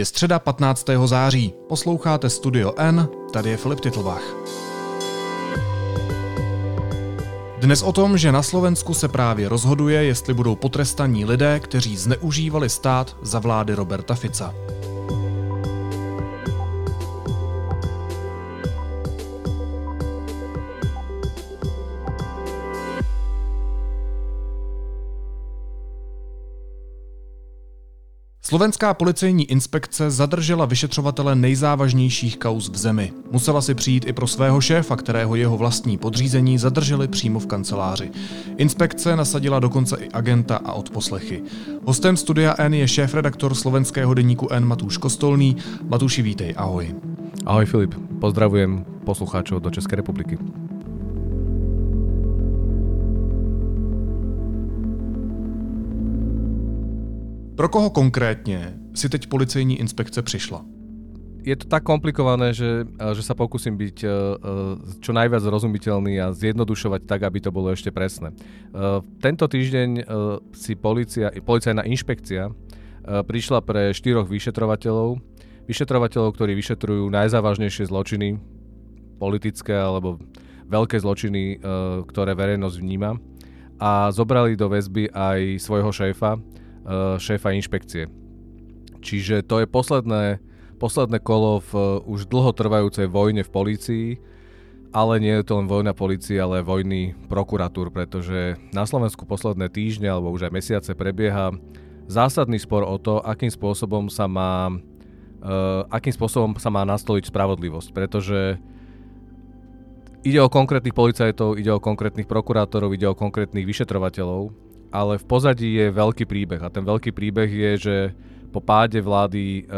Je středa 15. září. Posloucháte Studio N, tady je Filip Titlbach. Dnes o tom, že na Slovensku se právě rozhoduje, jestli budou potrestaní lidé, kteří zneužívali stát za vlády Roberta Fica. Slovenská policejní inspekce zadržela vyšetřovatele nejzávažnějších kauz v zemi. Musela si přijít i pro svého šéfa, kterého jeho vlastní podřízení zadrželi přímo v kanceláři. Inspekce nasadila dokonce i agenta a odposlechy. Hostem studia N je šéf-redaktor slovenského deníku N Matúš Kostolný. Matúši, vítej, ahoj. Ahoj Filip, pozdravujem poslucháčov do Českej republiky. Pro koho konkrétně si teď policejní inspekce přišla? Je to tak komplikované, že, že sa pokúsim byť uh, čo najviac rozumiteľný a zjednodušovať tak, aby to bolo ešte presné. Tento týždeň si policia, policajná inšpekcia prišla pre štyroch vyšetrovateľov, vyšetrovateľov, ktorí vyšetrujú najzávažnejšie zločiny, politické alebo veľké zločiny, ktoré verejnosť vníma a zobrali do väzby aj svojho šéfa, šéfa inšpekcie. Čiže to je posledné, posledné kolo v eh, už dlhotrvajúcej vojne v polícii, ale nie je to len vojna polície, ale vojny prokuratúr, pretože na Slovensku posledné týždne alebo už aj mesiace prebieha zásadný spor o to, akým spôsobom sa má, uh, akým spôsobom sa má nastoliť spravodlivosť, pretože ide o konkrétnych policajtov, ide o konkrétnych prokurátorov, ide o konkrétnych vyšetrovateľov ale v pozadí je veľký príbeh a ten veľký príbeh je, že po páde vlády e,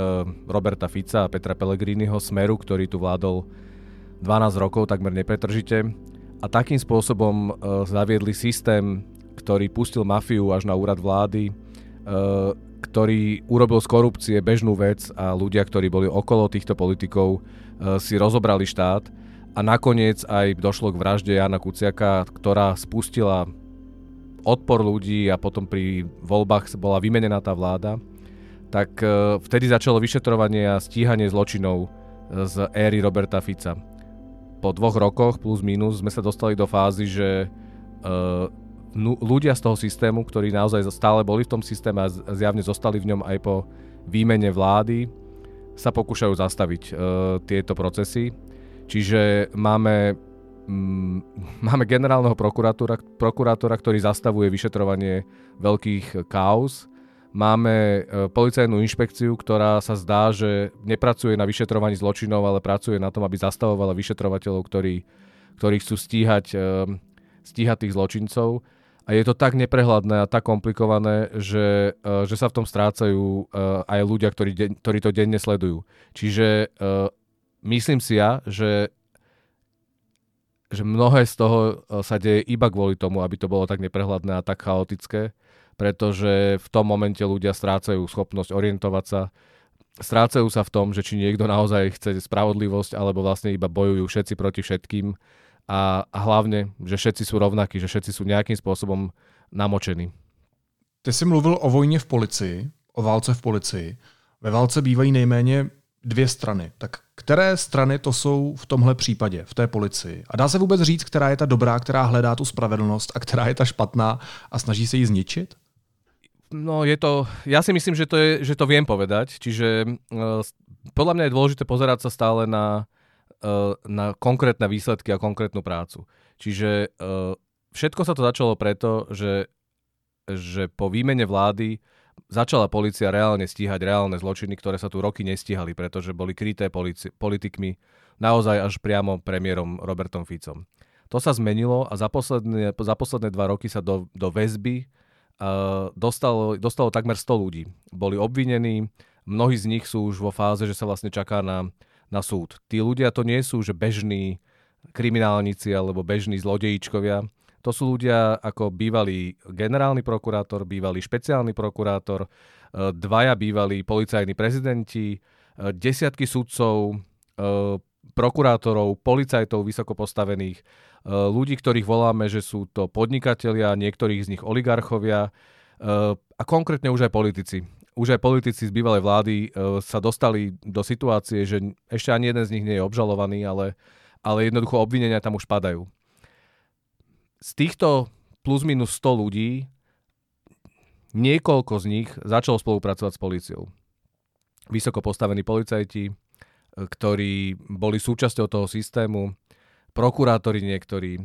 Roberta Fica a Petra Pellegriniho smeru, ktorý tu vládol 12 rokov takmer nepretržite a takým spôsobom e, zaviedli systém, ktorý pustil mafiu až na úrad vlády, e, ktorý urobil z korupcie bežnú vec a ľudia, ktorí boli okolo týchto politikov, e, si rozobrali štát. A nakoniec aj došlo k vražde Jana Kuciaka, ktorá spustila odpor ľudí a potom pri voľbách bola vymenená tá vláda, tak e, vtedy začalo vyšetrovanie a stíhanie zločinov e, z éry Roberta Fica. Po dvoch rokoch plus minus sme sa dostali do fázy, že uh, ľudia z toho systému, ktorí naozaj stále boli v tom systéme a zjavne zostali v ňom aj po výmene vlády, sa pokúšajú zastaviť tieto procesy. Čiže máme máme generálneho prokurátora, prokurátora, ktorý zastavuje vyšetrovanie veľkých kauz. Máme e, policajnú inšpekciu, ktorá sa zdá, že nepracuje na vyšetrovaní zločinov, ale pracuje na tom, aby zastavovala vyšetrovateľov, ktorí, ktorí chcú stíhať, e, stíhať tých zločincov. A je to tak neprehľadné a tak komplikované, že, e, že sa v tom strácajú aj ľudia, ktorí, de, ktorí to denne sledujú. Čiže myslím si ja, že že mnohé z toho e, sa deje iba kvôli tomu, aby to bolo tak neprehľadné a tak chaotické, pretože v tom momente ľudia strácajú schopnosť orientovať sa, strácajú sa v tom, že či niekto naozaj chce spravodlivosť, alebo vlastne iba bojujú všetci proti všetkým a, a hlavne, že všetci sú rovnakí, že všetci sú nejakým spôsobom namočení. Ty jsi mluvil o vojně v policii, o válce v policii. Ve válce bývají nejméně dvě strany. Tak které strany to jsou v tomhle případě, v té policii? A dá se vůbec říct, která je ta dobrá, která hledá tu spravedlnost a která je ta špatná a snaží se ji zničit? No je to, ja si myslím, že to, je, že to viem povedať, čiže uh, podľa mňa je dôležité pozerať sa stále na, uh, na konkrétne výsledky a konkrétnu prácu. Čiže uh, všetko sa to začalo preto, že, že po výmene vlády začala policia reálne stíhať reálne zločiny, ktoré sa tu roky nestíhali, pretože boli kryté polici- politikmi naozaj až priamo premiérom Robertom Ficom. To sa zmenilo a za posledné, za posledné dva roky sa do, do väzby uh, dostalo, dostalo takmer 100 ľudí. Boli obvinení, mnohí z nich sú už vo fáze, že sa vlastne čaká na, na súd. Tí ľudia to nie sú že bežní kriminálnici alebo bežní zlodejíčkovia, to sú ľudia ako bývalý generálny prokurátor, bývalý špeciálny prokurátor, e, dvaja bývalí policajní prezidenti, e, desiatky sudcov, e, prokurátorov, policajtov vysoko postavených, ľudí, ktorých voláme, že sú to podnikatelia, niektorých z nich oligarchovia a konkrétne už aj politici. už aj politici z bývalej vlády sa dostali do situácie, že ešte ani jeden z nich nie je obžalovaný, ale, ale jednoducho obvinenia tam už padajú. Z týchto plus minus 100 ľudí niekoľko z nich začalo spolupracovať s policiou. Vysoko postavení policajti, e, ktorí boli súčasťou toho systému, prokurátori niektorí.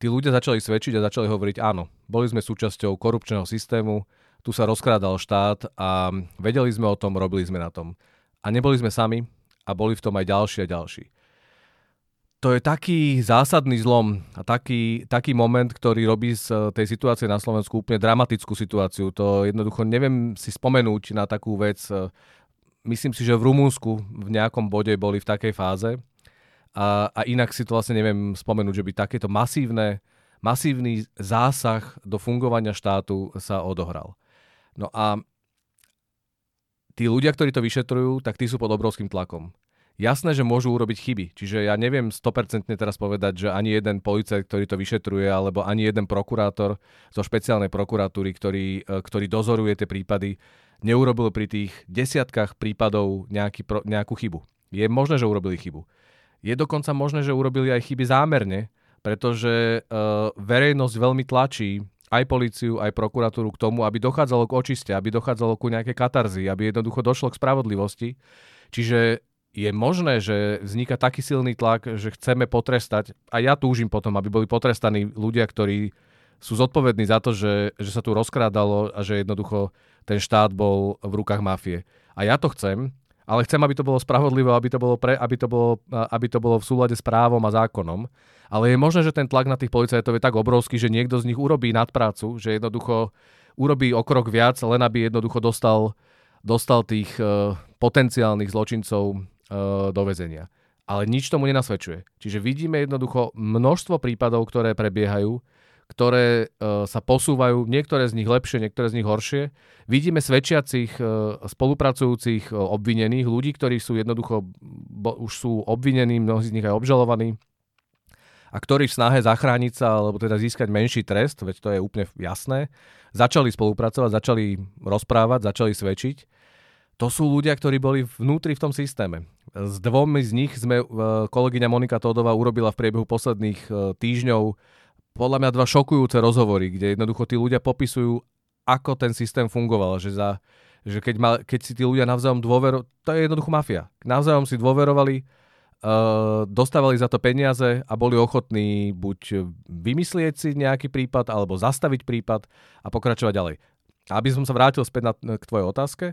Tí ľudia začali svedčiť a začali hovoriť, áno, boli sme súčasťou korupčného systému, tu sa rozkrádal štát a vedeli sme o tom, robili sme na tom. A neboli sme sami a boli v tom aj ďalší a ďalší. To je taký zásadný zlom a taký, taký moment, ktorý robí z tej situácie na Slovensku úplne dramatickú situáciu. To jednoducho neviem si spomenúť na takú vec. Myslím si, že v Rumúnsku v nejakom bode boli v takej fáze a, a inak si to vlastne neviem spomenúť, že by takéto masívne, masívny zásah do fungovania štátu sa odohral. No a tí ľudia, ktorí to vyšetrujú, tak tí sú pod obrovským tlakom. Jasné, že môžu urobiť chyby, čiže ja neviem 100% teraz povedať, že ani jeden policajt, ktorý to vyšetruje, alebo ani jeden prokurátor zo špeciálnej prokuratúry, ktorý, e, ktorý dozoruje tie prípady, neurobil pri tých desiatkách prípadov nejaký, nejakú chybu. Je možné, že urobili chybu. Je dokonca možné, že urobili aj chyby zámerne, pretože uh, verejnosť veľmi tlačí aj policiu, aj prokuratúru k tomu, aby dochádzalo k očiste, aby dochádzalo ku nejakej katarzii, aby jednoducho došlo k spravodlivosti. Čiže je možné, že vzniká taký silný tlak, že chceme potrestať, a ja túžim potom, aby boli potrestaní ľudia, ktorí sú zodpovední za to, že, že sa tu rozkrádalo a že jednoducho ten štát bol v rukách mafie. A ja to chcem, ale chcem, aby to bolo spravodlivé, aby to bolo, pre, aby to bolo, aby to bolo v súlade s právom a zákonom. Ale je možné, že ten tlak na tých policajtov je tak obrovský, že niekto z nich urobí nadprácu, že jednoducho urobí o krok viac, len aby jednoducho dostal, dostal tých uh, potenciálnych zločincov do väzenia. Ale nič tomu nenasvedčuje. Čiže vidíme jednoducho množstvo prípadov, ktoré prebiehajú, ktoré uh, sa posúvajú, niektoré z nich lepšie, niektoré z nich horšie. Vidíme svedčiacich uh, spolupracujúcich obvinených, ľudí, ktorí sú jednoducho, už sú obvinení, mnohí z nich aj obžalovaní, a ktorí v snahe zachrániť sa, alebo teda získať menší trest, veď to je úplne jasné, začali spolupracovať, začali rozprávať, začali svedčiť. To sú ľudia, ktorí boli vnútri v tom systéme. S dvomi z nich sme kolegyňa Monika Todová urobila v priebehu posledných týždňov podľa mňa dva šokujúce rozhovory, kde jednoducho tí ľudia popisujú, ako ten systém fungoval, že, za, že keď, mal, keď si tí ľudia navzájom dôverovali, to je jednoducho mafia. Navzájom si dôverovali, uh, dostávali za to peniaze a boli ochotní buď vymyslieť si nejaký prípad, alebo zastaviť prípad a pokračovať ďalej. Aby som sa vrátil späť na, k tvojej otázke,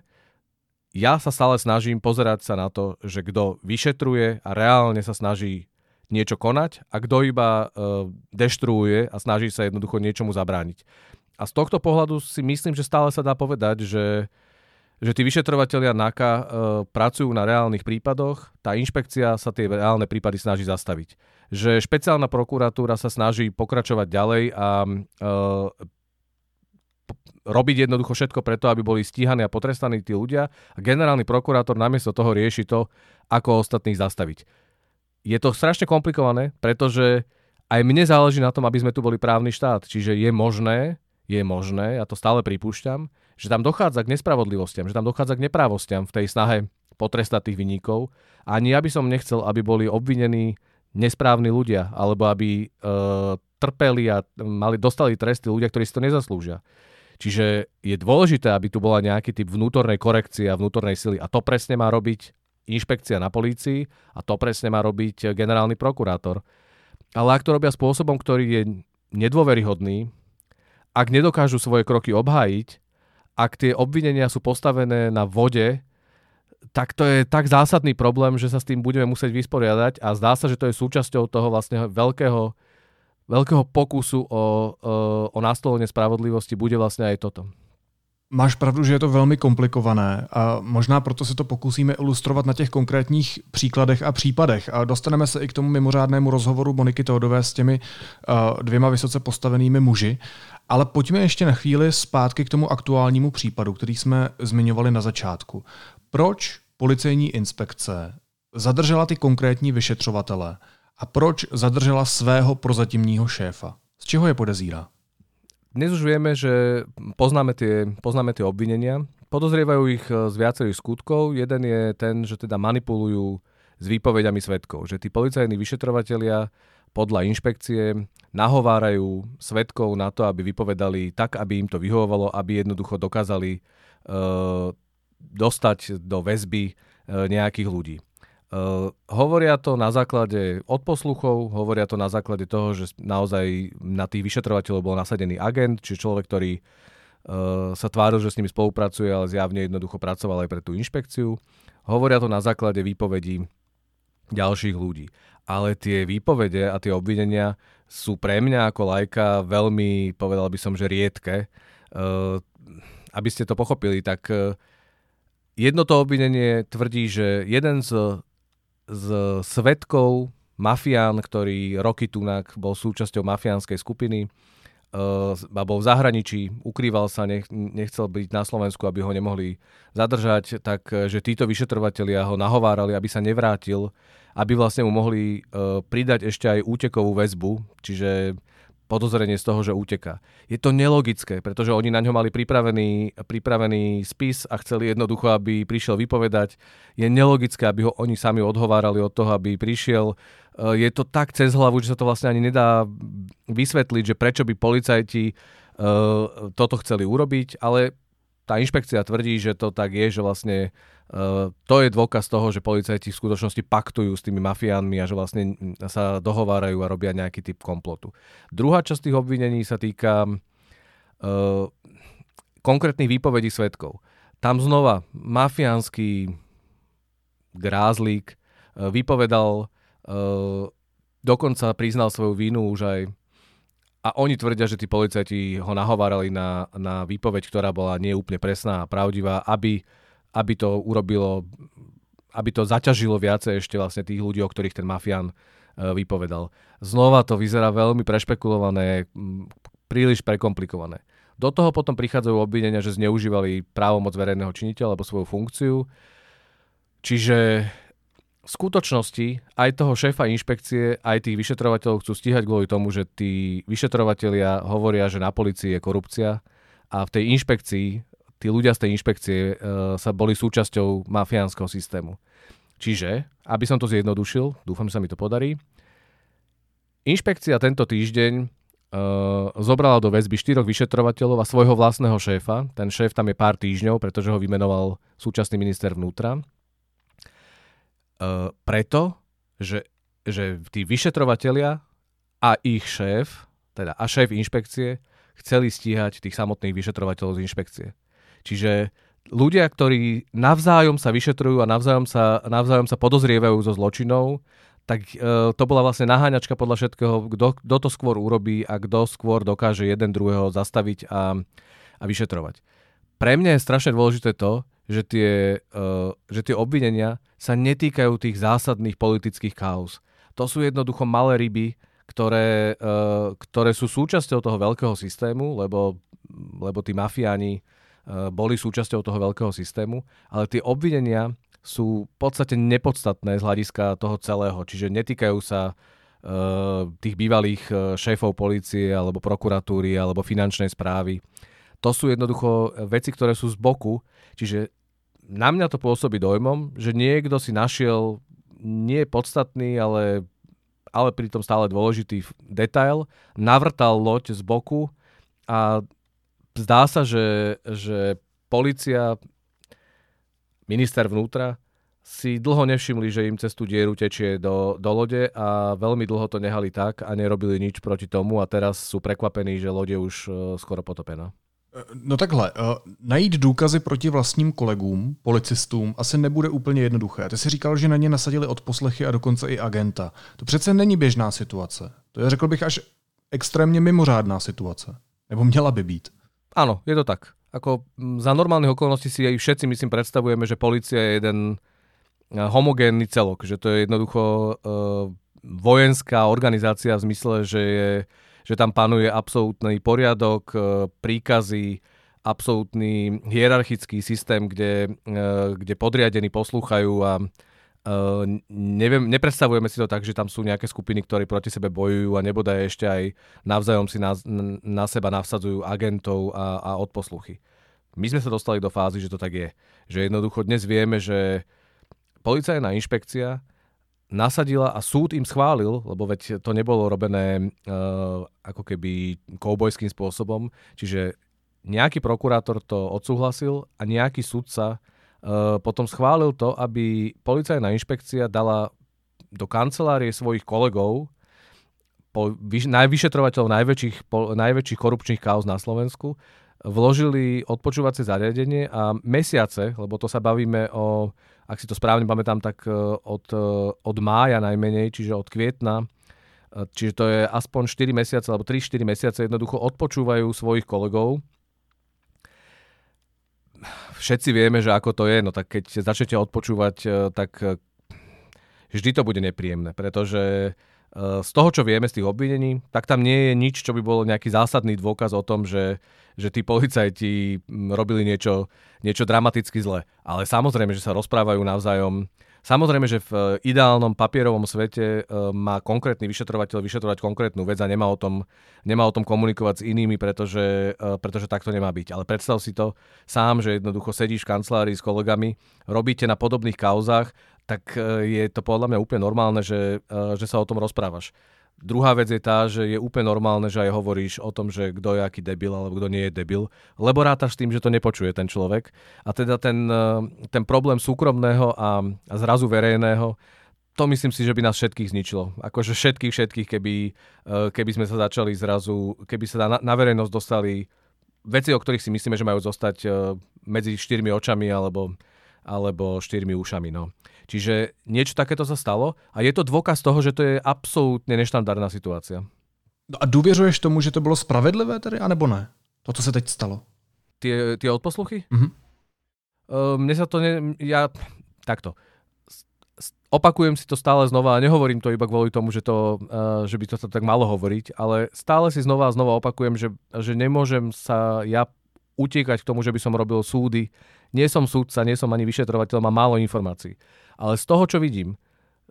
ja sa stále snažím pozerať sa na to, že kto vyšetruje a reálne sa snaží niečo konať a kto iba uh, deštruuje a snaží sa jednoducho niečomu zabrániť. A z tohto pohľadu si myslím, že stále sa dá povedať, že, že tí vyšetrovateľia NAKA uh, pracujú na reálnych prípadoch, tá inšpekcia sa tie reálne prípady snaží zastaviť. Že špeciálna prokuratúra sa snaží pokračovať ďalej a uh, robiť jednoducho všetko preto, aby boli stíhaní a potrestaní tí ľudia a generálny prokurátor namiesto toho rieši to, ako ostatných zastaviť je to strašne komplikované, pretože aj mne záleží na tom, aby sme tu boli právny štát. Čiže je možné, je možné, ja to stále pripúšťam, že tam dochádza k nespravodlivostiam, že tam dochádza k neprávostiam v tej snahe potrestať tých vyníkov. A ani ja by som nechcel, aby boli obvinení nesprávni ľudia, alebo aby e, trpeli a mali, dostali tresty ľudia, ktorí si to nezaslúžia. Čiže je dôležité, aby tu bola nejaký typ vnútornej korekcie a vnútornej sily. A to presne má robiť inšpekcia na polícii a to presne má robiť generálny prokurátor. Ale ak to robia spôsobom, ktorý je nedôveryhodný, ak nedokážu svoje kroky obhájiť, ak tie obvinenia sú postavené na vode, tak to je tak zásadný problém, že sa s tým budeme musieť vysporiadať a zdá sa, že to je súčasťou toho vlastne veľkého, veľkého pokusu o, o, nastolenie spravodlivosti bude vlastne aj toto. Máš pravdu, že je to velmi komplikované a možná proto se to pokusíme ilustrovat na těch konkrétních příkladech a případech. A dostaneme se i k tomu mimořádnému rozhovoru Moniky Teodové s těmi uh, dvěma vysoce postavenými muži. Ale pojďme ještě na chvíli zpátky k tomu aktuálnímu případu, který jsme zmiňovali na začátku. Proč policejní inspekce zadržela ty konkrétní vyšetřovatele a proč zadržela svého prozatímního šéfa? Z čeho je podezírá? dnes už vieme, že poznáme tie, poznáme tie obvinenia, podozrievajú ich z viacerých skutkov. Jeden je ten, že teda manipulujú s výpovediami svetkov. Že tí policajní vyšetrovatelia podľa inšpekcie nahovárajú svetkov na to, aby vypovedali tak, aby im to vyhovovalo, aby jednoducho dokázali uh, dostať do väzby uh, nejakých ľudí. Hovoria to na základe odposluchov, hovoria to na základe toho, že naozaj na tých vyšetrovateľov bol nasadený agent, či človek, ktorý uh, sa tváril, že s nimi spolupracuje, ale zjavne jednoducho pracoval aj pre tú inšpekciu. Hovoria to na základe výpovedí ďalších ľudí ale tie výpovede a tie obvinenia sú pre mňa ako lajka veľmi, povedal by som, že riedke. Uh, aby ste to pochopili, tak jedno to obvinenie tvrdí, že jeden z, z svetkov, mafián, ktorý roky tunak bol súčasťou mafiánskej skupiny, uh, bol v zahraničí, ukrýval sa, nech, nechcel byť na Slovensku, aby ho nemohli zadržať, tak že títo vyšetrovatelia ho nahovárali, aby sa nevrátil aby vlastne mu mohli uh, pridať ešte aj útekovú väzbu, čiže podozrenie z toho, že úteká. Je to nelogické, pretože oni na ňo mali pripravený, pripravený spis a chceli jednoducho, aby prišiel vypovedať. Je nelogické, aby ho oni sami odhovárali od toho, aby prišiel. Je to tak cez hlavu, že sa to vlastne ani nedá vysvetliť, že prečo by policajti toto chceli urobiť, ale tá inšpekcia tvrdí, že to tak je, že vlastne to je dôkaz toho, že policajti v skutočnosti paktujú s tými mafiánmi a že vlastne sa dohovárajú a robia nejaký typ komplotu. Druhá časť tých obvinení sa týka uh, konkrétnych výpovedí svetkov. Tam znova mafiánsky grázlík uh, vypovedal, uh, dokonca priznal svoju vínu už aj a oni tvrdia, že tí policajti ho nahovárali na, na výpoveď, ktorá bola neúplne presná a pravdivá, aby aby to urobilo, aby to zaťažilo viacej ešte vlastne tých ľudí, o ktorých ten mafián e, vypovedal. Znova to vyzerá veľmi prešpekulované, príliš prekomplikované. Do toho potom prichádzajú obvinenia, že zneužívali právomoc verejného činiteľa alebo svoju funkciu. Čiže v skutočnosti aj toho šéfa inšpekcie, aj tých vyšetrovateľov chcú stíhať kvôli tomu, že tí vyšetrovatelia hovoria, že na policii je korupcia a v tej inšpekcii tí ľudia z tej inšpekcie uh, sa boli súčasťou mafiánskeho systému. Čiže, aby som to zjednodušil, dúfam, že sa mi to podarí, inšpekcia tento týždeň uh, zobrala do väzby štyroch vyšetrovateľov a svojho vlastného šéfa. Ten šéf tam je pár týždňov, pretože ho vymenoval súčasný minister vnútra. Uh, preto, že, že tí vyšetrovatelia a ich šéf, teda a šéf inšpekcie, chceli stíhať tých samotných vyšetrovateľov z inšpekcie. Čiže ľudia, ktorí navzájom sa vyšetrujú a navzájom sa, navzájom sa podozrievajú zo zločinov, tak e, to bola vlastne naháňačka podľa všetkého, kto to skôr urobí a kto skôr dokáže jeden druhého zastaviť a, a vyšetrovať. Pre mňa je strašne dôležité to, že tie, e, že tie obvinenia sa netýkajú tých zásadných politických kauz. To sú jednoducho malé ryby, ktoré, e, ktoré sú súčasťou toho veľkého systému, lebo, lebo tí mafiáni boli súčasťou toho veľkého systému, ale tie obvinenia sú v podstate nepodstatné z hľadiska toho celého, čiže netýkajú sa uh, tých bývalých eh, šéfov policie alebo prokuratúry alebo finančnej správy. To sú jednoducho veci, ktoré sú z boku, čiže na mňa to pôsobí dojmom, že niekto si našiel nie podstatný, ale, ale pritom stále dôležitý detail, navrtal loď z boku a zdá sa, že, že policia, minister vnútra si dlho nevšimli, že im cez tú dieru tečie do, do lode a veľmi dlho to nehali tak a nerobili nič proti tomu a teraz sú prekvapení, že lode už uh, skoro potopená. E, no takhle, uh, najít důkazy proti vlastním kolegům, policistům, asi nebude úplně jednoduché. Ty si říkal, že na ně nasadili odposlechy a dokonce i agenta. To přece není běžná situace. To je, řekl bych, až extrémně mimořádná situace. Nebo měla by být. Áno, je to tak. Ako za normálnych okolností si aj všetci, myslím, predstavujeme, že policia je jeden homogénny celok, že to je jednoducho uh, vojenská organizácia v zmysle, že, je, že tam panuje absolútny poriadok, uh, príkazy, absolútny hierarchický systém, kde, uh, kde podriadení poslúchajú a Uh, neviem, nepredstavujeme si to tak, že tam sú nejaké skupiny, ktoré proti sebe bojujú a nebodaj ešte aj navzájom si na, na seba navsadzujú agentov a, a odposluchy. my sme sa dostali do fázy, že to tak je. Že jednoducho dnes vieme, že policajná inšpekcia nasadila a súd im schválil, lebo veď to nebolo robené uh, ako keby koubojským spôsobom, čiže nejaký prokurátor to odsúhlasil a nejaký sudca uh, potom schválil to, aby policajná inšpekcia dala do kancelárie svojich kolegov po vyš- najvyšetrovateľov najväčších, po, najväčších korupčných kauz na Slovensku vložili odpočúvacie zariadenie a mesiace, lebo to sa bavíme o ak si to správne pamätám, tak e, od, e, od mája najmenej, čiže od kvietna, čiže to je aspoň 4 mesiace alebo 3-4 mesiace jednoducho odpočúvajú svojich kolegov. Všetci vieme, že ako to je, no tak keď začnete odpočúvať, tak vždy to bude nepríjemné, pretože z toho, čo vieme z tých obvinení, tak tam nie je nič, čo by bol nejaký zásadný dôkaz o tom, že, že tí policajti robili niečo, niečo dramaticky zle. Ale samozrejme, že sa rozprávajú navzájom. Samozrejme, že v ideálnom papierovom svete e, má konkrétny vyšetrovateľ vyšetrovať konkrétnu vec a nemá o tom, nemá o tom komunikovať s inými, pretože, e, pretože takto nemá byť. Ale predstav si to sám, že jednoducho sedíš v kancelárii s kolegami, robíte na podobných kauzách tak e, je to podľa mňa úplne normálne, že, e, že sa o tom rozprávaš. Druhá vec je tá, že je úplne normálne, že aj hovoríš o tom, že kto je aký debil alebo kto nie je debil, lebo rátaš s tým, že to nepočuje ten človek. A teda ten, e, ten problém súkromného a, a zrazu verejného, to myslím si, že by nás všetkých zničilo. Akože všetkých, všetkých, keby, keby sme sa začali zrazu, keby sa na, na verejnosť dostali veci, o ktorých si myslíme, že majú zostať medzi štyrmi očami alebo, alebo štyrmi ušami. No. Čiže niečo takéto sa stalo a je to dôkaz toho, že to je absolútne neštandardná situácia. No a důvěřuješ tomu, že to bylo spravedlivé tedy, anebo ne? To, co se teď stalo. Tie, tie odposluchy? Mm-hmm. Uh, mne sa to... Ne, ja... Takto. Opakujem si to stále znova a nehovorím to iba kvôli tomu, že, to, uh, že by to sa tak malo hovoriť, ale stále si znova a znova opakujem, že, že nemôžem sa ja utiekať k tomu, že by som robil súdy. Nie som súdca, nie som ani vyšetrovateľ, mám málo informácií. Ale z toho, čo vidím,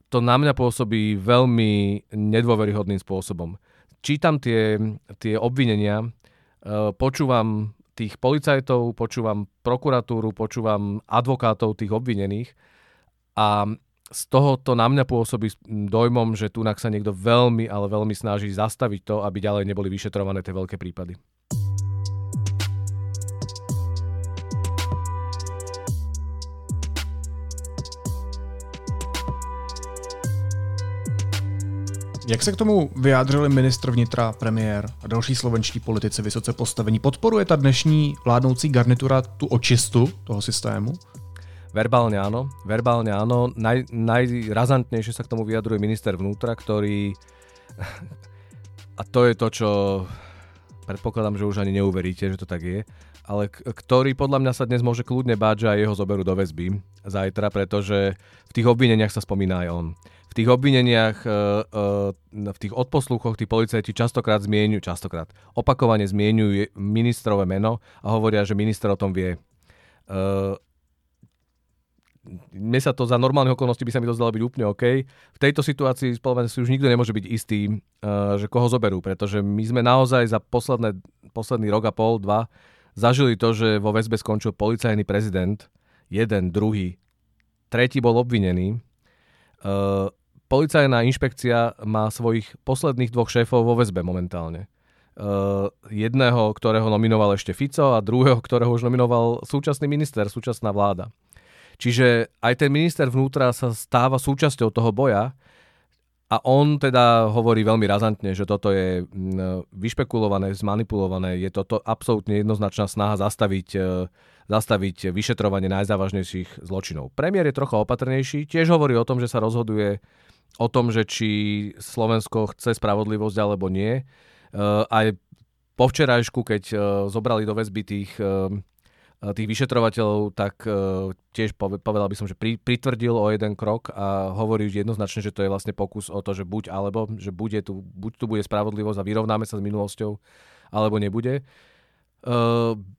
to na mňa pôsobí veľmi nedôveryhodným spôsobom. Čítam tie, tie obvinenia, e, počúvam tých policajtov, počúvam prokuratúru, počúvam advokátov tých obvinených a z toho to na mňa pôsobí dojmom, že tu sa niekto veľmi, ale veľmi snaží zastaviť to, aby ďalej neboli vyšetrované tie veľké prípady. Jak se k tomu vyjádřili ministr vnitra, premiér a další slovenští politici vysoce postavení? Podporuje ta dnešní vládnoucí garnitura tu očistu toho systému? Verbálne áno, verbálne áno. Naj, najrazantnejšie sa k tomu vyjadruje minister vnútra, ktorý... A to je to, čo predpokladám, že už ani neuveríte, že to tak je, ale ktorý podľa mňa sa dnes môže kľudne báť, že aj jeho zoberú do väzby zajtra, pretože v tých obvineniach sa spomína aj on tých obvineniach, e, e, v tých odposluchoch tí policajti častokrát zmieňujú, častokrát opakovane zmieňujú ministrové meno a hovoria, že minister o tom vie. E, mne sa to za normálne okolnosti by sa mi to zdalo byť úplne OK. V tejto situácii spoločne si už nikto nemôže byť istý, že koho zoberú, pretože my sme naozaj za posledné, posledný rok a pol, dva, zažili to, že vo väzbe skončil policajný prezident, jeden, druhý, tretí bol obvinený policajná inšpekcia má svojich posledných dvoch šéfov vo väzbe momentálne. Uh, jedného, ktorého nominoval ešte Fico a druhého, ktorého už nominoval súčasný minister, súčasná vláda. Čiže aj ten minister vnútra sa stáva súčasťou toho boja a on teda hovorí veľmi razantne, že toto je mm, vyšpekulované, zmanipulované, je toto absolútne jednoznačná snaha zastaviť, uh, zastaviť vyšetrovanie najzávažnejších zločinov. Premiér je trocha opatrnejší, tiež hovorí o tom, že sa rozhoduje o tom, že či Slovensko chce spravodlivosť alebo nie. Uh, aj po včerajšku, keď uh, zobrali do väzby tých, uh, tých vyšetrovateľov, tak tiež povedal by som, že pri, pritvrdil o jeden krok a hovorí jednoznačne, že to je vlastne pokus o to, že buď alebo, že bude tu, buď tu bude spravodlivosť a vyrovnáme sa s minulosťou, alebo nebude.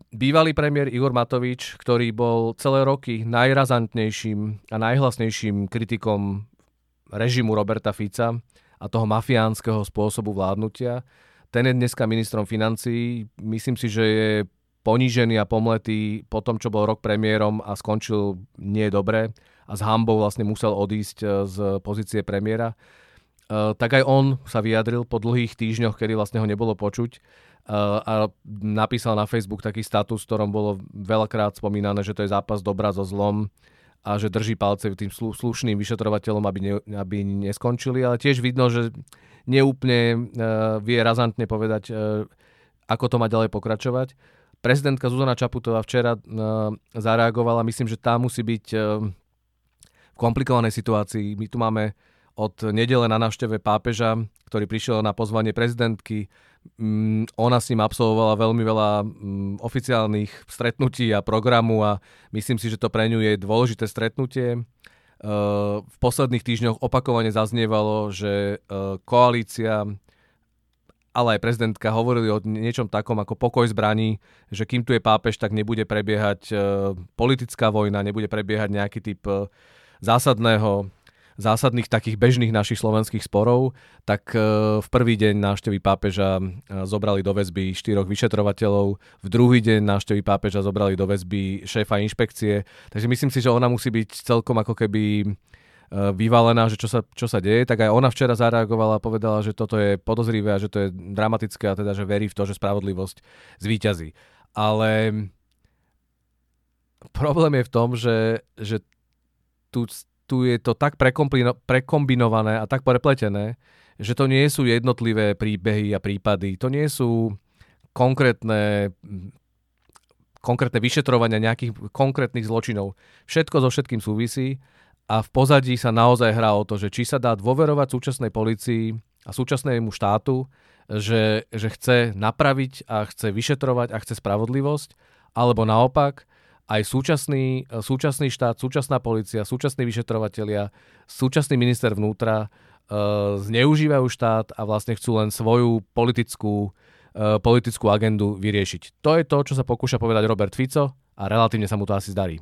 Bývalý premiér Igor Matovič, ktorý bol celé roky najrazantnejším a najhlasnejším kritikom režimu Roberta Fica a toho mafiánskeho spôsobu vládnutia. Ten je dneska ministrom financií. Myslím si, že je ponížený a pomletý po tom, čo bol rok premiérom a skončil nie dobre a s hambou vlastne musel odísť e, z pozície premiéra, e, tak aj on sa vyjadril po dlhých týždňoch, kedy vlastne ho nebolo počuť a napísal na Facebook taký status, v ktorom bolo veľakrát spomínané, že to je zápas dobra so zlom a že drží palce tým slušným vyšetrovateľom, aby, ne, aby neskončili, ale tiež vidno, že neúplne uh, vie razantne povedať, uh, ako to má ďalej pokračovať. Prezidentka Zuzana Čaputová včera uh, zareagovala, myslím, že tá musí byť uh, v komplikovanej situácii. My tu máme od nedele na návšteve pápeža, ktorý prišiel na pozvanie prezidentky, Mm, ona s ním absolvovala veľmi veľa mm, oficiálnych stretnutí a programu a myslím si, že to pre ňu je dôležité stretnutie. Uh, v posledných týždňoch opakovane zaznievalo, že uh, koalícia ale aj prezidentka hovorili o niečom takom ako pokoj zbraní, že kým tu je pápež, tak nebude prebiehať uh, politická vojna, nebude prebiehať nejaký typ zásadného zásadných takých bežných našich slovenských sporov, tak e, v prvý deň návštevy pápeža e, zobrali do väzby štyroch vyšetrovateľov, v druhý deň návštevy pápeža zobrali do väzby šéfa inšpekcie, takže myslím si, že ona musí byť celkom ako keby e, vyvalená, že čo sa, čo sa deje, tak aj ona včera zareagovala a povedala, že toto je podozrivé a že to je dramatické a teda, že verí v to, že spravodlivosť zvíťazí. Ale problém je v tom, že, že tu tu je to tak prekombinované a tak prepletené, že to nie sú jednotlivé príbehy a prípady, to nie sú konkrétne konkrétne vyšetrovania nejakých konkrétnych zločinov. Všetko so všetkým súvisí a v pozadí sa naozaj hrá o to, že či sa dá dôverovať súčasnej policii a súčasnému štátu, že, že chce napraviť a chce vyšetrovať a chce spravodlivosť, alebo naopak, aj súčasný, súčasný štát, súčasná policia, súčasní vyšetrovatelia, súčasný minister vnútra uh, zneužívajú štát a vlastne chcú len svoju politickú, uh, politickú agendu vyriešiť. To je to, čo sa pokúša povedať Robert Fico a relatívne sa mu to asi zdarí.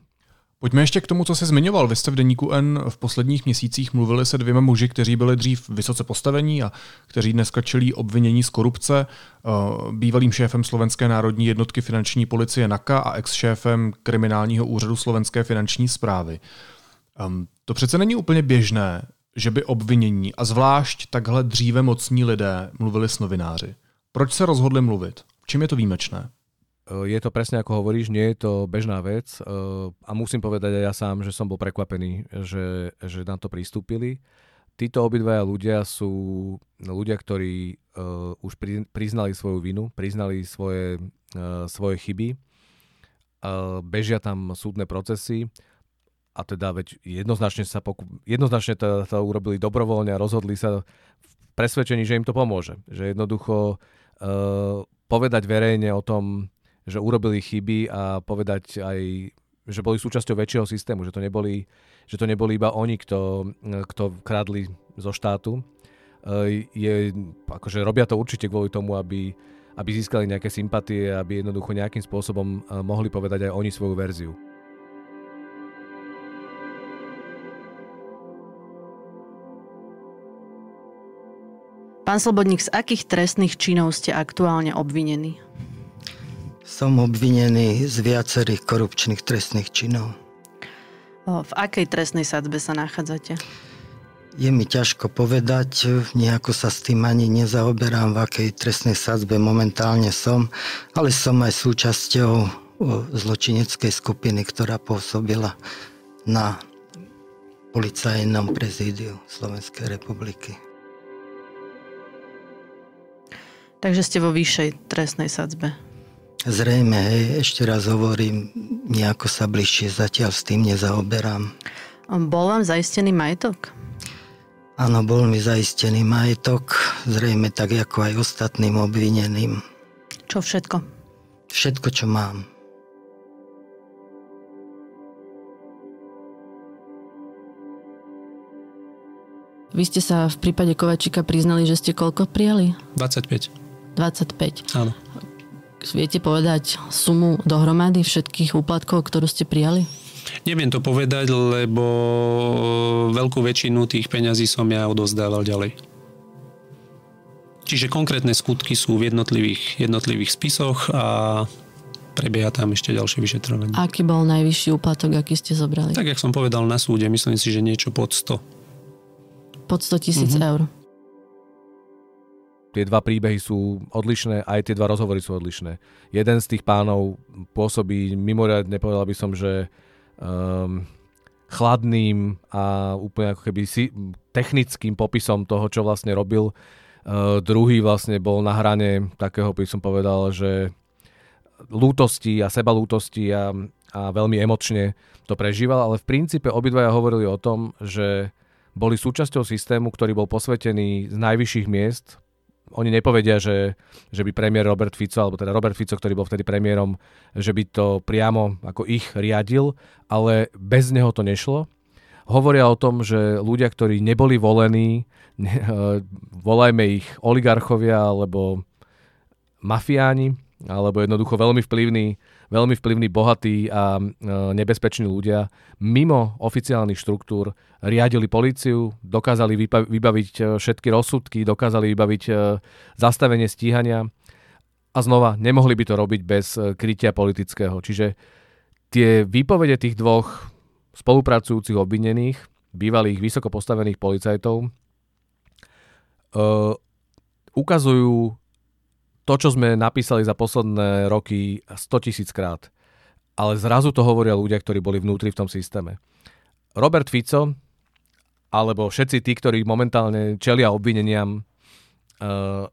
Pojďme ještě k tomu, co jsi zmiňoval. Vy jste v Deníku N v posledních měsících mluvili se dvěma muži, kteří byli dřív vysoce postavení a kteří dneska čelí obvinění z korupce. Eh, bývalým šéfem Slovenské národní jednotky finanční policie NAKA a ex-šéfem kriminálního úřadu Slovenské finanční zprávy. Ehm, to přece není úplně běžné, že by obvinění a zvlášť takhle dříve mocní lidé mluvili s novináři. Proč se rozhodli mluvit? Čím je to výjimečné? Eh, je to presne ako hovoríš, nie je to bežná vec eh, a musím povedať aj ja sám, že som bol prekvapený, že, že na to pristúpili. Títo obidvaja ľudia sú ľudia, ktorí uh, už pri, priznali svoju vinu, priznali svoje, svoje chyby, bežia tam súdne procesy a teda veď jednoznačne sa poku- jednoznačne to, to urobili dobrovoľne a rozhodli sa v presvedčení, že im to pomôže. Že jednoducho povedať verejne o tom, že urobili chyby a povedať aj, že boli súčasťou väčšieho systému, že to neboli, že to neboli iba oni, kto, kto kradli zo štátu. E, je, akože robia to určite kvôli tomu, aby, aby získali nejaké sympatie, aby jednoducho nejakým spôsobom e, mohli povedať aj oni svoju verziu. Pán Slobodník, z akých trestných činov ste aktuálne obvinení? Som obvinený z viacerých korupčných trestných činov. V akej trestnej sadzbe sa nachádzate? Je mi ťažko povedať, nejako sa s tým ani nezaoberám, v akej trestnej sadzbe momentálne som, ale som aj súčasťou zločineckej skupiny, ktorá pôsobila na policajnom prezídiu Slovenskej republiky. Takže ste vo vyššej trestnej sadzbe? Zrejme, hej, ešte raz hovorím, nejako sa bližšie zatiaľ s tým nezaoberám. Bol vám zaistený majetok? Áno, bol mi zaistený majetok, zrejme tak ako aj ostatným obvineným. Čo všetko? Všetko, čo mám. Vy ste sa v prípade Kovačika priznali, že ste koľko prijali? 25. 25. Áno. Viete povedať sumu dohromady všetkých úplatkov, ktorú ste prijali? Neviem to povedať, lebo veľkú väčšinu tých peňazí som ja odozdával ďalej. Čiže konkrétne skutky sú v jednotlivých, jednotlivých spisoch a prebieha tam ešte ďalšie vyšetrovanie. Aký bol najvyšší úplatok, aký ste zobrali? Tak, jak som povedal na súde, myslím si, že niečo pod 100. Pod 100 tisíc Mhm. eur. Tie dva príbehy sú odlišné, aj tie dva rozhovory sú odlišné. Jeden z tých pánov pôsobí mimoriadne, povedal by som, že um, chladným a úplne ako keby si, technickým popisom toho, čo vlastne robil. Uh, druhý vlastne bol na hrane takého, by som povedal, že lútosti a sebalútosti a, a veľmi emočne to prežíval, ale v princípe obidvaja hovorili o tom, že boli súčasťou systému, ktorý bol posvetený z najvyšších miest. Oni nepovedia, že, že by premiér Robert Fico, alebo teda Robert Fico, ktorý bol vtedy premiérom, že by to priamo ako ich riadil, ale bez neho to nešlo. Hovoria o tom, že ľudia, ktorí neboli volení, ne, volajme ich oligarchovia alebo mafiáni, alebo jednoducho veľmi vplyvní, veľmi vplyvní, bohatí a e, nebezpeční ľudia mimo oficiálnych štruktúr riadili políciu, dokázali vybaviť e, všetky rozsudky, dokázali vybaviť e, zastavenie stíhania a znova nemohli by to robiť bez krytia politického. Čiže tie výpovede tých dvoch spolupracujúcich obvinených, bývalých vysoko postavených policajtov, ukazujú to, čo sme napísali za posledné roky 100 tisíc krát. Ale zrazu to hovoria ľudia, ktorí boli vnútri v tom systéme. Robert Fico, alebo všetci tí, ktorí momentálne čelia obvineniam, uh,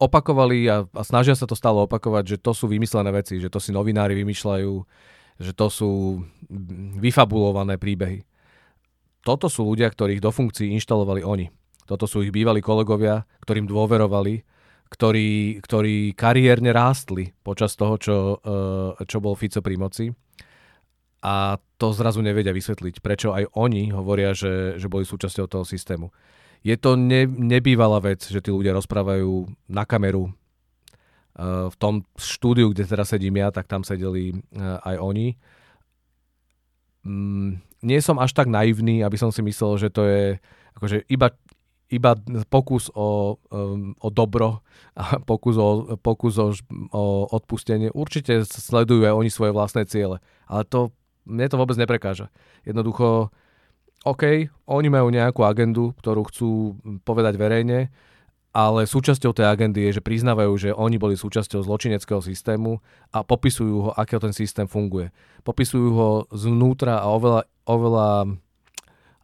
opakovali a, a snažia sa to stále opakovať, že to sú vymyslené veci, že to si novinári vymýšľajú, že to sú vyfabulované príbehy. Toto sú ľudia, ktorých do funkcií inštalovali oni. Toto sú ich bývalí kolegovia, ktorým dôverovali, ktorí, ktorí kariérne rástli počas toho, čo, uh, čo bol Fico pri moci. A to zrazu nevedia vysvetliť, prečo aj oni hovoria, že, že boli súčasťou toho systému. Je to ne, nebývalá vec, že tí ľudia rozprávajú na kameru. Uh, v tom štúdiu, kde teraz sedím ja, tak tam sedeli uh, aj oni. Mm, nie som až tak naivný, aby som si myslel, že to je akože iba, iba pokus o, um, o dobro a pokus, o, pokus o, o odpustenie. Určite sledujú aj oni svoje vlastné ciele, ale to mne to vôbec neprekáža. Jednoducho, OK, oni majú nejakú agendu, ktorú chcú povedať verejne, ale súčasťou tej agendy je, že priznávajú, že oni boli súčasťou zločineckého systému a popisujú ho, aký ten systém funguje. Popisujú ho zvnútra a oveľa, oveľa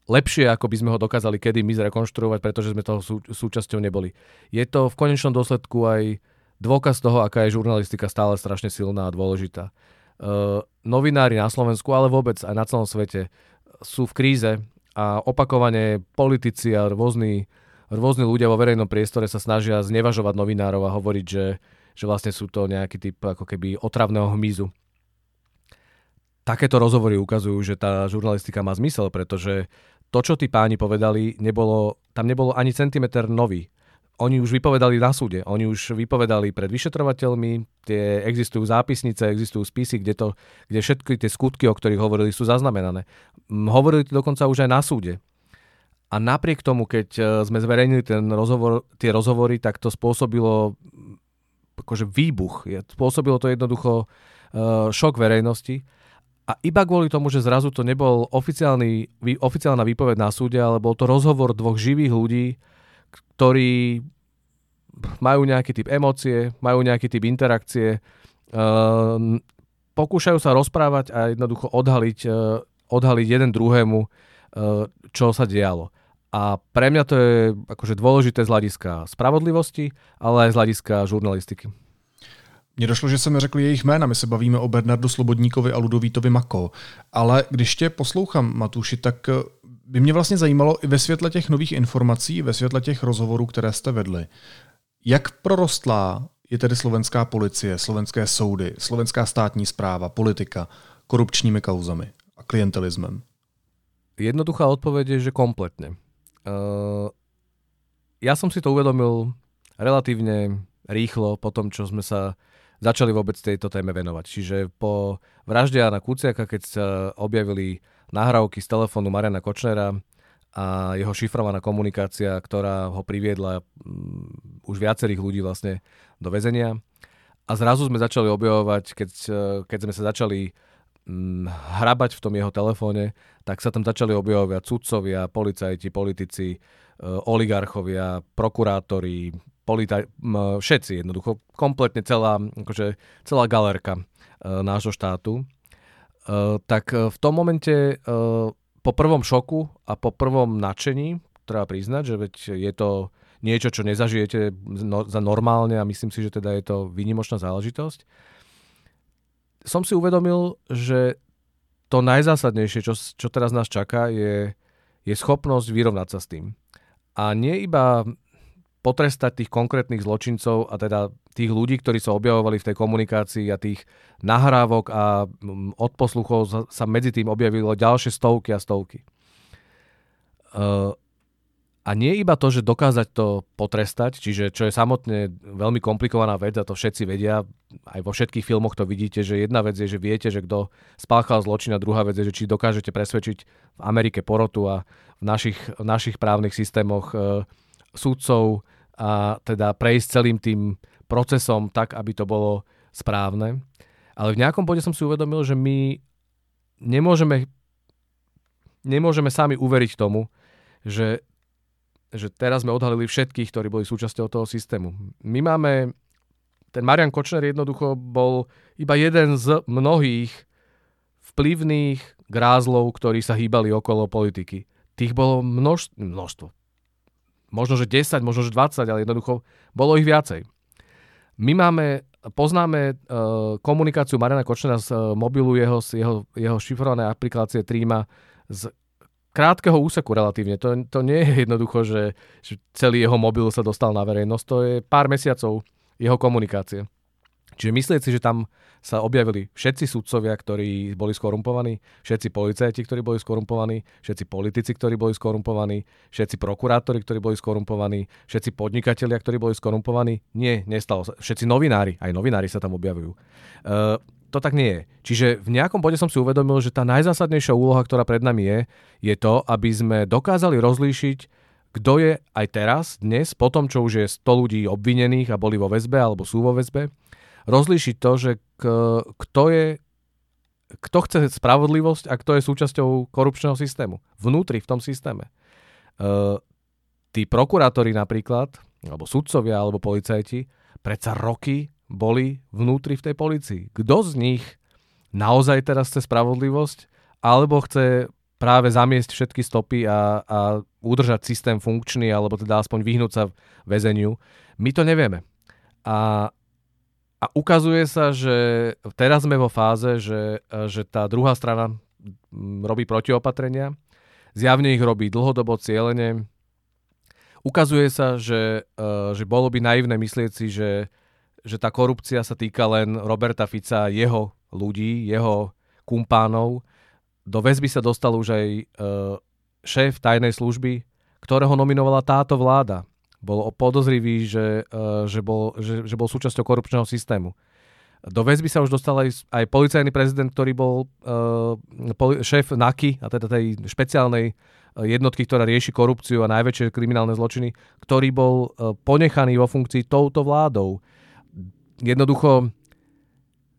lepšie, ako by sme ho dokázali kedy my zrekonštruovať, pretože sme toho sú, súčasťou neboli. Je to v konečnom dôsledku aj dôkaz toho, aká je žurnalistika stále strašne silná a dôležitá. Uh, novinári na Slovensku, ale vôbec aj na celom svete sú v kríze a opakovane politici a rôzni, rôzni ľudia vo verejnom priestore sa snažia znevažovať novinárov a hovoriť, že, že vlastne sú to nejaký typ ako keby otravného hmyzu. Takéto rozhovory ukazujú, že tá žurnalistika má zmysel, pretože to, čo tí páni povedali, nebolo, tam nebolo ani centimeter nový. Oni už vypovedali na súde, oni už vypovedali pred vyšetrovateľmi, tie existujú zápisnice, existujú spisy, kde, to, kde všetky tie skutky, o ktorých hovorili, sú zaznamenané. Hovorili to dokonca už aj na súde. A napriek tomu, keď e, sme zverejnili ten rozhovor, tie rozhovory, tak to spôsobilo akože výbuch. Spôsobilo to jednoducho uh, šok verejnosti. A iba kvôli tomu, že zrazu to nebol oficiálny, oficiálna výpoveď na súde, ale bol to rozhovor dvoch živých ľudí, ktorí majú nejaký typ emócie, majú nejaký typ interakcie, uh, pokúšajú sa rozprávať a jednoducho odhaliť, uh, odhaliť jeden druhému, uh, čo sa dialo. A pre mňa to je akože dôležité z hľadiska spravodlivosti, ale aj z hľadiska žurnalistiky. Mně došlo, že jsem řekl jejich jména, my se bavíme o Bernardu Slobodníkovi a Ludovítovi Mako. Ale když tě poslouchám, Matuši, tak by mě vlastně zajímalo i ve světle těch nových informací, ve světle těch rozhovorů, které jste vedli. Jak prorostlá je tedy slovenská policie, slovenské soudy, slovenská státní správa, politika korupčními kauzami a klientelismem? Jednoduchá odpoveď je, že kompletne. Uh, ja som si to uvedomil relatívne rýchlo po tom, čo sme sa začali vôbec tejto téme venovať. Čiže po vražde Jana Kuciaka, keď sa objavili nahrávky z telefónu Mariana Kočnera a jeho šifrovaná komunikácia, ktorá ho priviedla um, už viacerých ľudí vlastne do väzenia. a zrazu sme začali objavovať, keď, keď sme sa začali hm, hrabať v tom jeho telefóne, tak sa tam začali objavovať sudcovia, policajti, politici, oligarchovia, prokurátori, polita- všetci jednoducho, kompletne celá, akože, celá galerka nášho štátu. Tak v tom momente po prvom šoku a po prvom nadšení, treba priznať, že veď je to niečo, čo nezažijete no, za normálne a myslím si, že teda je to výnimočná záležitosť. Som si uvedomil, že to najzásadnejšie, čo, čo teraz nás čaká, je, je schopnosť vyrovnať sa s tým. A nie iba potrestať tých konkrétnych zločincov a teda tých ľudí, ktorí sa objavovali v tej komunikácii a tých nahrávok a mm, odposluchov sa medzi tým objavilo ďalšie stovky a stovky. Uh, a nie iba to, že dokázať to potrestať, čiže čo je samotne veľmi komplikovaná vec a to všetci vedia, aj vo všetkých filmoch to vidíte, že jedna vec je, že viete, že kto spáchal zločin a druhá vec je, že či dokážete presvedčiť v Amerike porotu a v našich, v našich právnych systémoch e, súdcov a teda prejsť celým tým procesom tak, aby to bolo správne. Ale v nejakom bode som si uvedomil, že my nemôžeme, nemôžeme sami uveriť tomu, že že teraz sme odhalili všetkých, ktorí boli súčasťou toho systému. My máme, ten Marian Kočner jednoducho bol iba jeden z mnohých vplyvných grázlov, ktorí sa hýbali okolo politiky. Tých bolo množstvo, množstvo. Možno, že 10, možno, že 20, ale jednoducho bolo ich viacej. My máme, poznáme uh, komunikáciu Mariana Kočnera z uh, mobilu jeho, jeho, jeho šifrované aplikácie Tríma z krátkeho úseku relatívne. To, to nie je jednoducho, že, že celý jeho mobil sa dostal na verejnosť. To je pár mesiacov jeho komunikácie. Čiže myslieť si, že tam sa objavili všetci sudcovia, ktorí boli skorumpovaní, všetci policajti, ktorí boli skorumpovaní, všetci politici, ktorí boli skorumpovaní, všetci prokurátori, ktorí boli skorumpovaní, všetci podnikatelia, ktorí boli skorumpovaní. Nie, nestalo sa. Všetci novinári, aj novinári sa tam objavujú. Uh, to tak nie je. Čiže v nejakom bode som si uvedomil, že tá najzásadnejšia úloha, ktorá pred nami je, je to, aby sme dokázali rozlíšiť, kto je aj teraz, dnes, po tom, čo už je 100 ľudí obvinených a boli vo väzbe alebo sú vo väzbe, rozlíšiť to, že k, kto je kto chce spravodlivosť a kto je súčasťou korupčného systému. Vnútri v tom systéme. Uh, tí prokurátori napríklad, alebo sudcovia, alebo policajti, predsa roky boli vnútri v tej policii. Kto z nich naozaj teraz chce spravodlivosť, alebo chce práve zamiesť všetky stopy a, a udržať systém funkčný, alebo teda aspoň vyhnúť sa väzeniu. My to nevieme. A, a ukazuje sa, že teraz sme vo fáze, že, že tá druhá strana robí protiopatrenia, zjavne ich robí dlhodobo, cieľene. Ukazuje sa, že, že bolo by naivné myslieť si, že že tá korupcia sa týka len Roberta Fica, jeho ľudí, jeho kumpánov. Do väzby sa dostal už aj e, šéf tajnej služby, ktorého nominovala táto vláda. Bol podozrivý, že, e, že, bol, že, že bol súčasťou korupčného systému. Do väzby sa už dostal aj, aj policajný prezident, ktorý bol uh, poli- šéf NAKY, a teda tej špeciálnej jednotky, ktorá rieši korupciu a najväčšie kriminálne zločiny, ktorý bol uh, ponechaný vo funkcii touto vládou jednoducho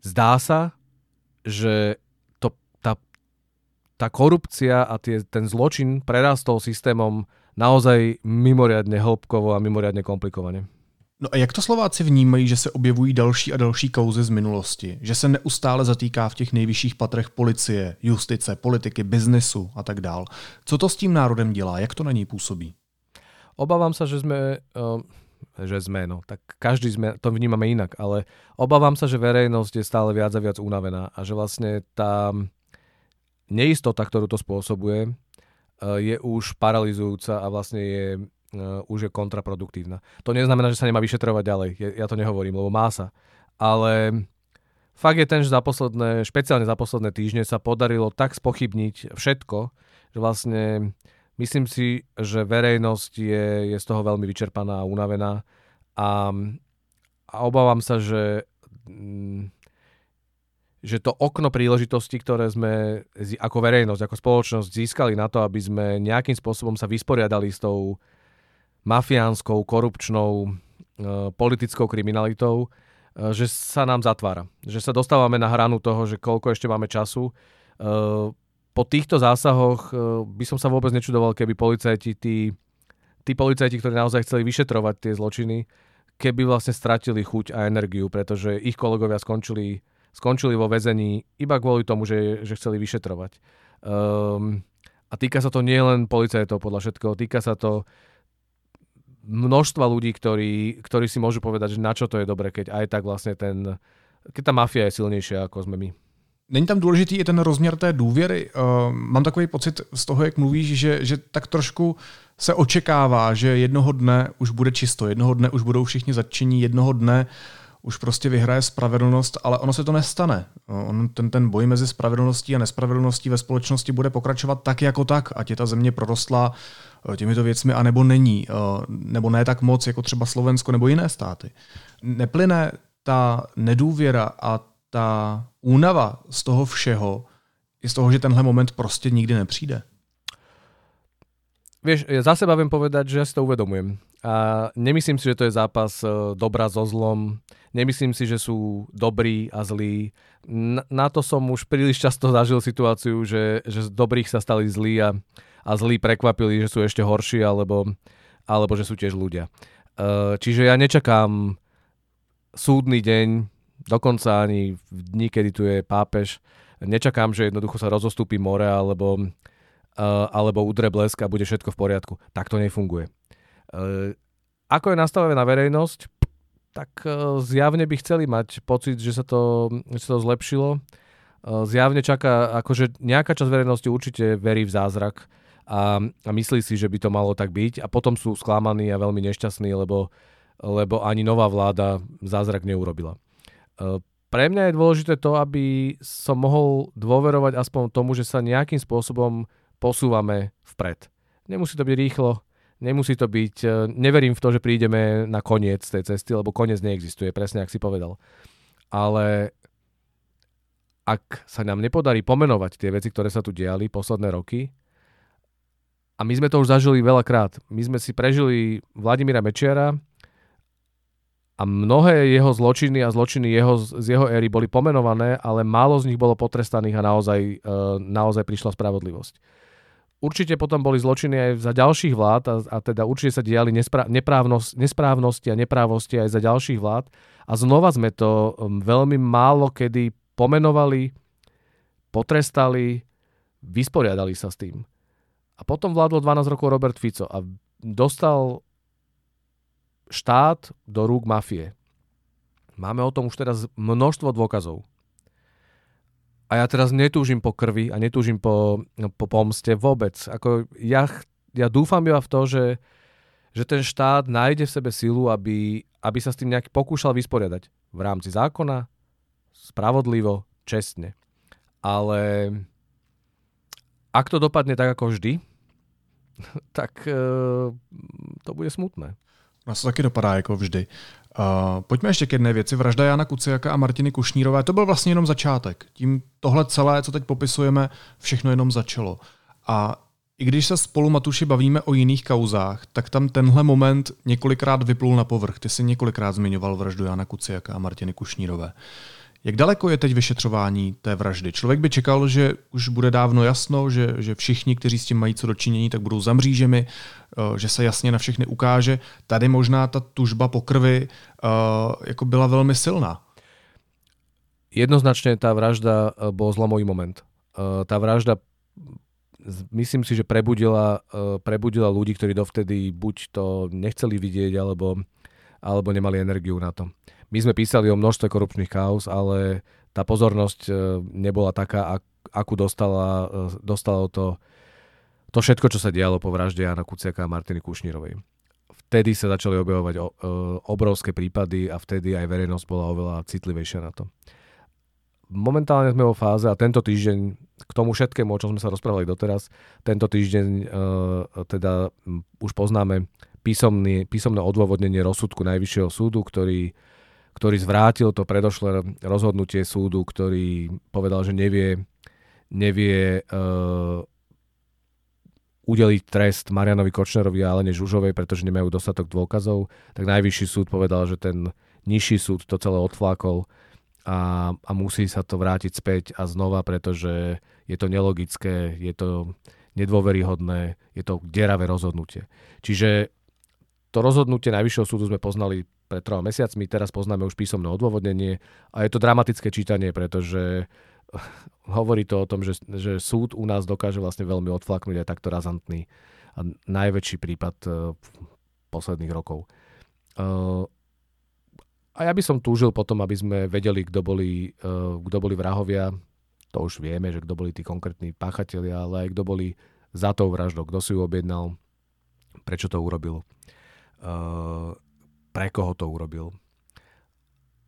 zdá sa, že to, tá, tá korupcia a tie, ten zločin prerastol systémom naozaj mimoriadne hĺbkovo a mimoriadne komplikovaně. No a jak to Slováci vnímají, že se objevují další a další kauzy z minulosti? Že se neustále zatýká v těch nejvyšších patrech policie, justice, politiky, biznesu a tak dál. Co to s tím národem dělá? Jak to na něj působí? Obávám sa, že sme... Uh že sme, no, tak každý sme, to vnímame inak, ale obávam sa, že verejnosť je stále viac a viac unavená a že vlastne tá neistota, ktorú to spôsobuje, je už paralizujúca a vlastne je, e, už je kontraproduktívna. To neznamená, že sa nemá vyšetrovať ďalej, ja to nehovorím, lebo má sa, ale fakt je ten, že za posledné, špeciálne za posledné týždne sa podarilo tak spochybniť všetko, že vlastne Myslím si, že verejnosť je, je z toho veľmi vyčerpaná a unavená. A, a obávam sa, že, mm, že to okno príležitosti, ktoré sme ako verejnosť, ako spoločnosť získali na to, aby sme nejakým spôsobom sa vysporiadali s tou mafiánskou, korupčnou, e, politickou kriminalitou, že sa nám zatvára. Že sa dostávame na hranu toho, že koľko ešte máme času. Po týchto zásahoch by som sa vôbec nečudoval, keby policajti, tí, tí policajti, ktorí naozaj chceli vyšetrovať tie zločiny, keby vlastne stratili chuť a energiu, pretože ich kolegovia skončili, skončili vo väzení iba kvôli tomu, že, že chceli vyšetrovať. Um, a týka sa to nielen policajtov podľa všetkého, týka sa to množstva ľudí, ktorí, ktorí si môžu povedať, že na čo to je dobre, keď aj tak vlastne ten, keď ta mafia je silnější, jako jsme my. Není tam důležitý i ten rozměr té důvěry. Uh, mám takový pocit z toho, jak mluvíš, že, že tak trošku se očekává, že jednoho dne už bude čisto, jednoho dne už budou všichni zatčení, jednoho dne už prostě vyhraje spravedlnost, ale ono se to nestane. On, ten, ten boj mezi spravedlností a nespravedlností ve společnosti bude pokračovat tak jako tak, ať je ta země prorostlá Eh, těmito věcmi, anebo není, eh, nebo ne tak moc jako třeba Slovensko nebo jiné státy. Neplyne ta nedůvěra a ta únava z toho všeho i z toho, že tenhle moment prostě nikdy nepřijde? Vieš, ja za seba viem povedať, že ja si to uvedomujem. A nemyslím si, že to je zápas eh, dobra so zlom. Nemyslím si, že sú dobrí a zlí. Na, to som už príliš často zažil situáciu, že, že z dobrých sa stali zlí a a zlí prekvapili, že sú ešte horší, alebo, alebo že sú tiež ľudia. E, čiže ja nečakám súdny deň, dokonca ani v dni, kedy tu je pápež, nečakám, že jednoducho sa rozostúpi more alebo, e, alebo udre blesk a bude všetko v poriadku. Tak to nefunguje. E, ako je nastavená verejnosť, tak zjavne by chceli mať pocit, že sa to, že sa to zlepšilo. Zjavne čaká, akože nejaká časť verejnosti určite verí v zázrak a, a myslí si, že by to malo tak byť a potom sú sklamaní a veľmi nešťastní, lebo, lebo ani nová vláda zázrak neurobila. Pre mňa je dôležité to, aby som mohol dôverovať aspoň tomu, že sa nejakým spôsobom posúvame vpred. Nemusí to byť rýchlo, nemusí to byť, e, neverím v to, že prídeme na koniec tej cesty, lebo koniec neexistuje, presne ak si povedal. Ale ak sa nám nepodarí pomenovať tie veci, ktoré sa tu diali posledné roky, a my sme to už zažili veľakrát. My sme si prežili Vladimíra Mečiara a mnohé jeho zločiny a zločiny jeho, z jeho éry boli pomenované, ale málo z nich bolo potrestaných a naozaj, e, naozaj prišla spravodlivosť. Určite potom boli zločiny aj za ďalších vlád a, a teda určite sa diali nespra- nesprávnosti a neprávosti aj za ďalších vlád a znova sme to veľmi málo kedy pomenovali, potrestali, vysporiadali sa s tým. A potom vládol 12 rokov Robert Fico a dostal štát do rúk mafie. Máme o tom už teraz množstvo dôkazov. A ja teraz netúžim po krvi a netúžim po, po pomste vôbec. Ako ja, ja dúfam iba v to, že, že ten štát nájde v sebe silu, aby, aby sa s tým nejak pokúšal vysporiadať. V rámci zákona, spravodlivo, čestne. Ale ak to dopadne tak ako vždy, tak uh, to bude smutné. No to taky dopadá jako vždy. Uh, pojďme ještě k jedné věci. Vražda Jana Kuciaka a Martiny Kušnírové, to byl vlastně jenom začátek. Tím tohle celé, co teď popisujeme, všechno jenom začalo. A i když se spolu, Matuši, bavíme o jiných kauzách, tak tam tenhle moment několikrát vyplul na povrch. Ty jsi několikrát zmiňoval vraždu Jana Kuciaka a Martiny Kušnírové. Uh, jak daleko je teď vyšetřování té vraždy? Člověk by čekal, že už bude dávno jasno, že, že všichni, kteří s tím mají co dočinění, tak budou zamřížemi, eh, že se jasně na všechny ukáže. Tady možná ta tužba po krvi eh, jako byla velmi silná. Jednoznačne tá vražda eh, bol zlomový moment. Tá vražda myslím si, že prebudila, prebudila ľudí, ktorí dovtedy buď to nechceli vidieť, alebo, alebo nemali energiu na to. My sme písali o množstve korupčných kauz, ale tá pozornosť e, nebola taká, akú dostala, e, dostalo to, to všetko, čo sa dialo po vražde Jana Kuciaka a Martiny Kušnírovej. Vtedy sa začali objavovať e, obrovské prípady a vtedy aj verejnosť bola oveľa citlivejšia na to. Momentálne sme vo fáze a tento týždeň k tomu všetkému, o čom sme sa rozprávali doteraz, tento týždeň teda už poznáme písomný, písomné odôvodnenie rozsudku Najvyššieho súdu, ktorý ktorý zvrátil to predošlé rozhodnutie súdu, ktorý povedal, že nevie, nevie uh, udeliť trest Marianovi Kočnerovi a Alene Žužovej, pretože nemajú dostatok dôkazov, tak najvyšší súd povedal, že ten nižší súd to celé odflákol a, a musí sa to vrátiť späť a znova, pretože je to nelogické, je to nedôveryhodné, je to deravé rozhodnutie. Čiže to rozhodnutie Najvyššieho súdu sme poznali pred troma mesiacmi, teraz poznáme už písomné odôvodnenie a je to dramatické čítanie, pretože hovorí to o tom, že, že súd u nás dokáže vlastne veľmi odflaknúť aj takto razantný a najväčší prípad uh, posledných rokov. Uh, a ja by som túžil potom, aby sme vedeli, kto boli, uh, kto boli vrahovia. To už vieme, že kto boli tí konkrétni páchatelia, ale aj kto boli za tou vraždou, kto si ju objednal, prečo to urobil, pre koho to urobil.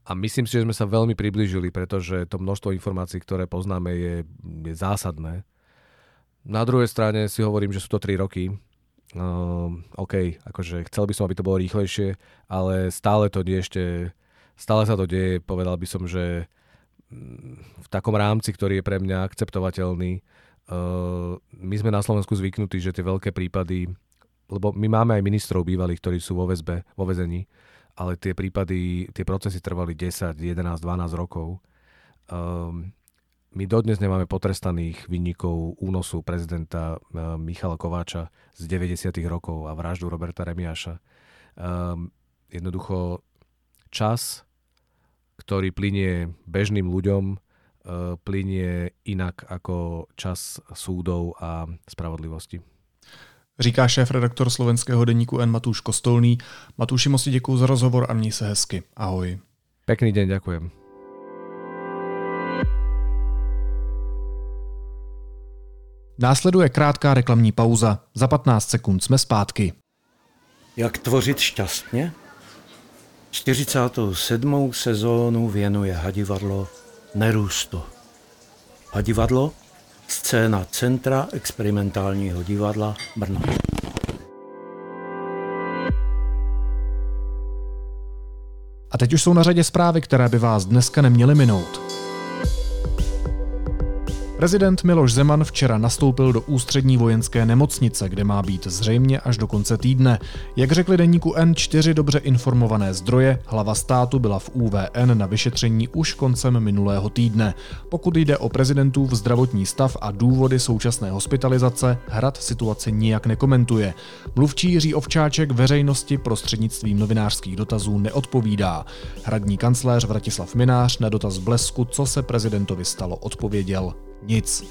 A myslím si, že sme sa veľmi priblížili, pretože to množstvo informácií, ktoré poznáme, je, je zásadné. Na druhej strane si hovorím, že sú to 3 roky. Uh, OK, akože chcel by som, aby to bolo rýchlejšie, ale stále to nie ešte, stále sa to deje, povedal by som, že mm, v takom rámci, ktorý je pre mňa akceptovateľný. Uh, my sme na Slovensku zvyknutí, že tie veľké prípady, lebo my máme aj ministrov bývalých, ktorí sú vo väzbe, vo väzení, ale tie prípady, tie procesy trvali 10, 11, 12 rokov. Um, my dodnes nemáme potrestaných vinníkov únosu prezidenta uh, Michala Kováča z 90. rokov a vraždu Roberta Remiáša. Um, jednoducho čas, ktorý plinie bežným ľuďom, plinie inak ako čas súdov a spravodlivosti. Říká šéf redaktor slovenského denníku N Matúš Kostolný. Matúši, moc děkuji za rozhovor a měj se hezky. Ahoj. Pekný deň, ďakujem. Následuje krátká reklamní pauza. Za 15 sekund jsme zpátky. Jak tvořit šťastně? 47. sezónu věnuje hadivadlo Nerůstu. Hadivadlo, scéna Centra experimentálního divadla Brno. A teď už jsou na řadě zprávy, které by vás dneska neměly minout. Prezident Miloš Zeman včera nastoupil do ústřední vojenské nemocnice, kde má být zřejmě až do konce týdne. Jak řekli denníku N4 dobře informované zdroje, hlava státu byla v UVN na vyšetření už koncem minulého týdne. Pokud jde o prezidentův zdravotní stav a důvody současné hospitalizace, hrad situaci nijak nekomentuje. Mluvčí Jiří Ovčáček veřejnosti prostřednictvím novinářských dotazů neodpovídá. Hradní kancléř Vratislav Minář na dotaz Blesku, co se prezidentovi stalo, odpověděl nic.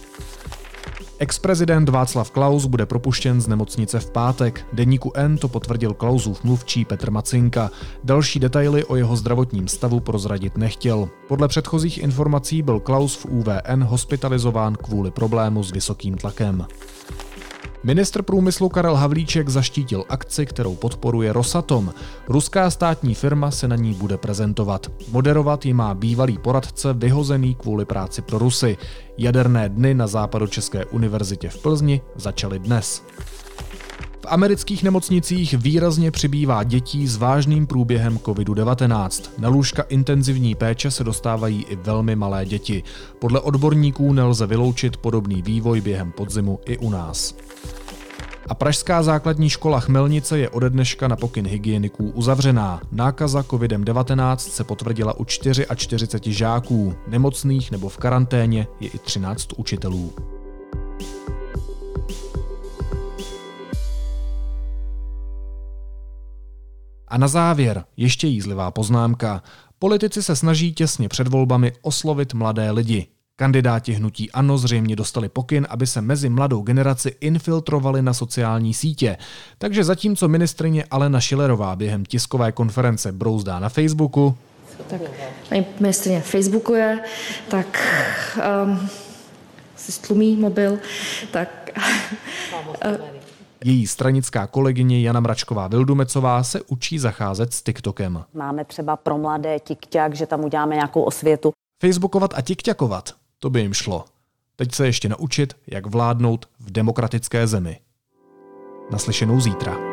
Ex-prezident Václav Klaus bude propuštěn z nemocnice v pátek. Deníku N to potvrdil Klausův mluvčí Petr Macinka. Další detaily o jeho zdravotním stavu prozradit nechtěl. Podle předchozích informací byl Klaus v UVN hospitalizován kvůli problému s vysokým tlakem. Ministr průmyslu Karel Havlíček zaštítil akci, kterou podporuje Rosatom. Ruská státní firma se na ní bude prezentovat. Moderovat ji má bývalý poradce vyhozený kvůli práci pro Rusy. Jaderné dny na Západočeské univerzitě v Plzni začaly dnes. Amerických nemocnicích výrazně přibývá dětí s vážným průběhem COVID-19. Na lůžka intenzivní péče se dostávají i velmi malé děti. Podle odborníků nelze vyloučit podobný vývoj během podzimu i u nás. A Pražská základní škola Chmelnice je ode dneška na pokyn hygieniků uzavřená. Nákaza COVID-19 se potvrdila u 44 žáků, nemocných nebo v karanténě je i 13 učitelů. A na závěr ještě jízlivá poznámka. Politici se snaží těsně před volbami oslovit mladé lidi. Kandidáti hnutí ANO zřejmě dostali pokyn, aby se mezi mladou generaci infiltrovali na sociální sítě. Takže zatímco ministrině Alena Šilerová během tiskové konference brouzdá na Facebooku, tak paní ministrině Facebookuje, tak um, si stlumí mobil, tak Její stranická kolegyně Jana Mračková Vildumecová se učí zacházet s TikTokem. Máme třeba pro mladé TikTok, že tam uděláme nějakou osvětu. Facebookovat a TikTokovat, to by jim šlo. Teď se ještě naučit, jak vládnout v demokratické zemi. Naslyšenou zítra.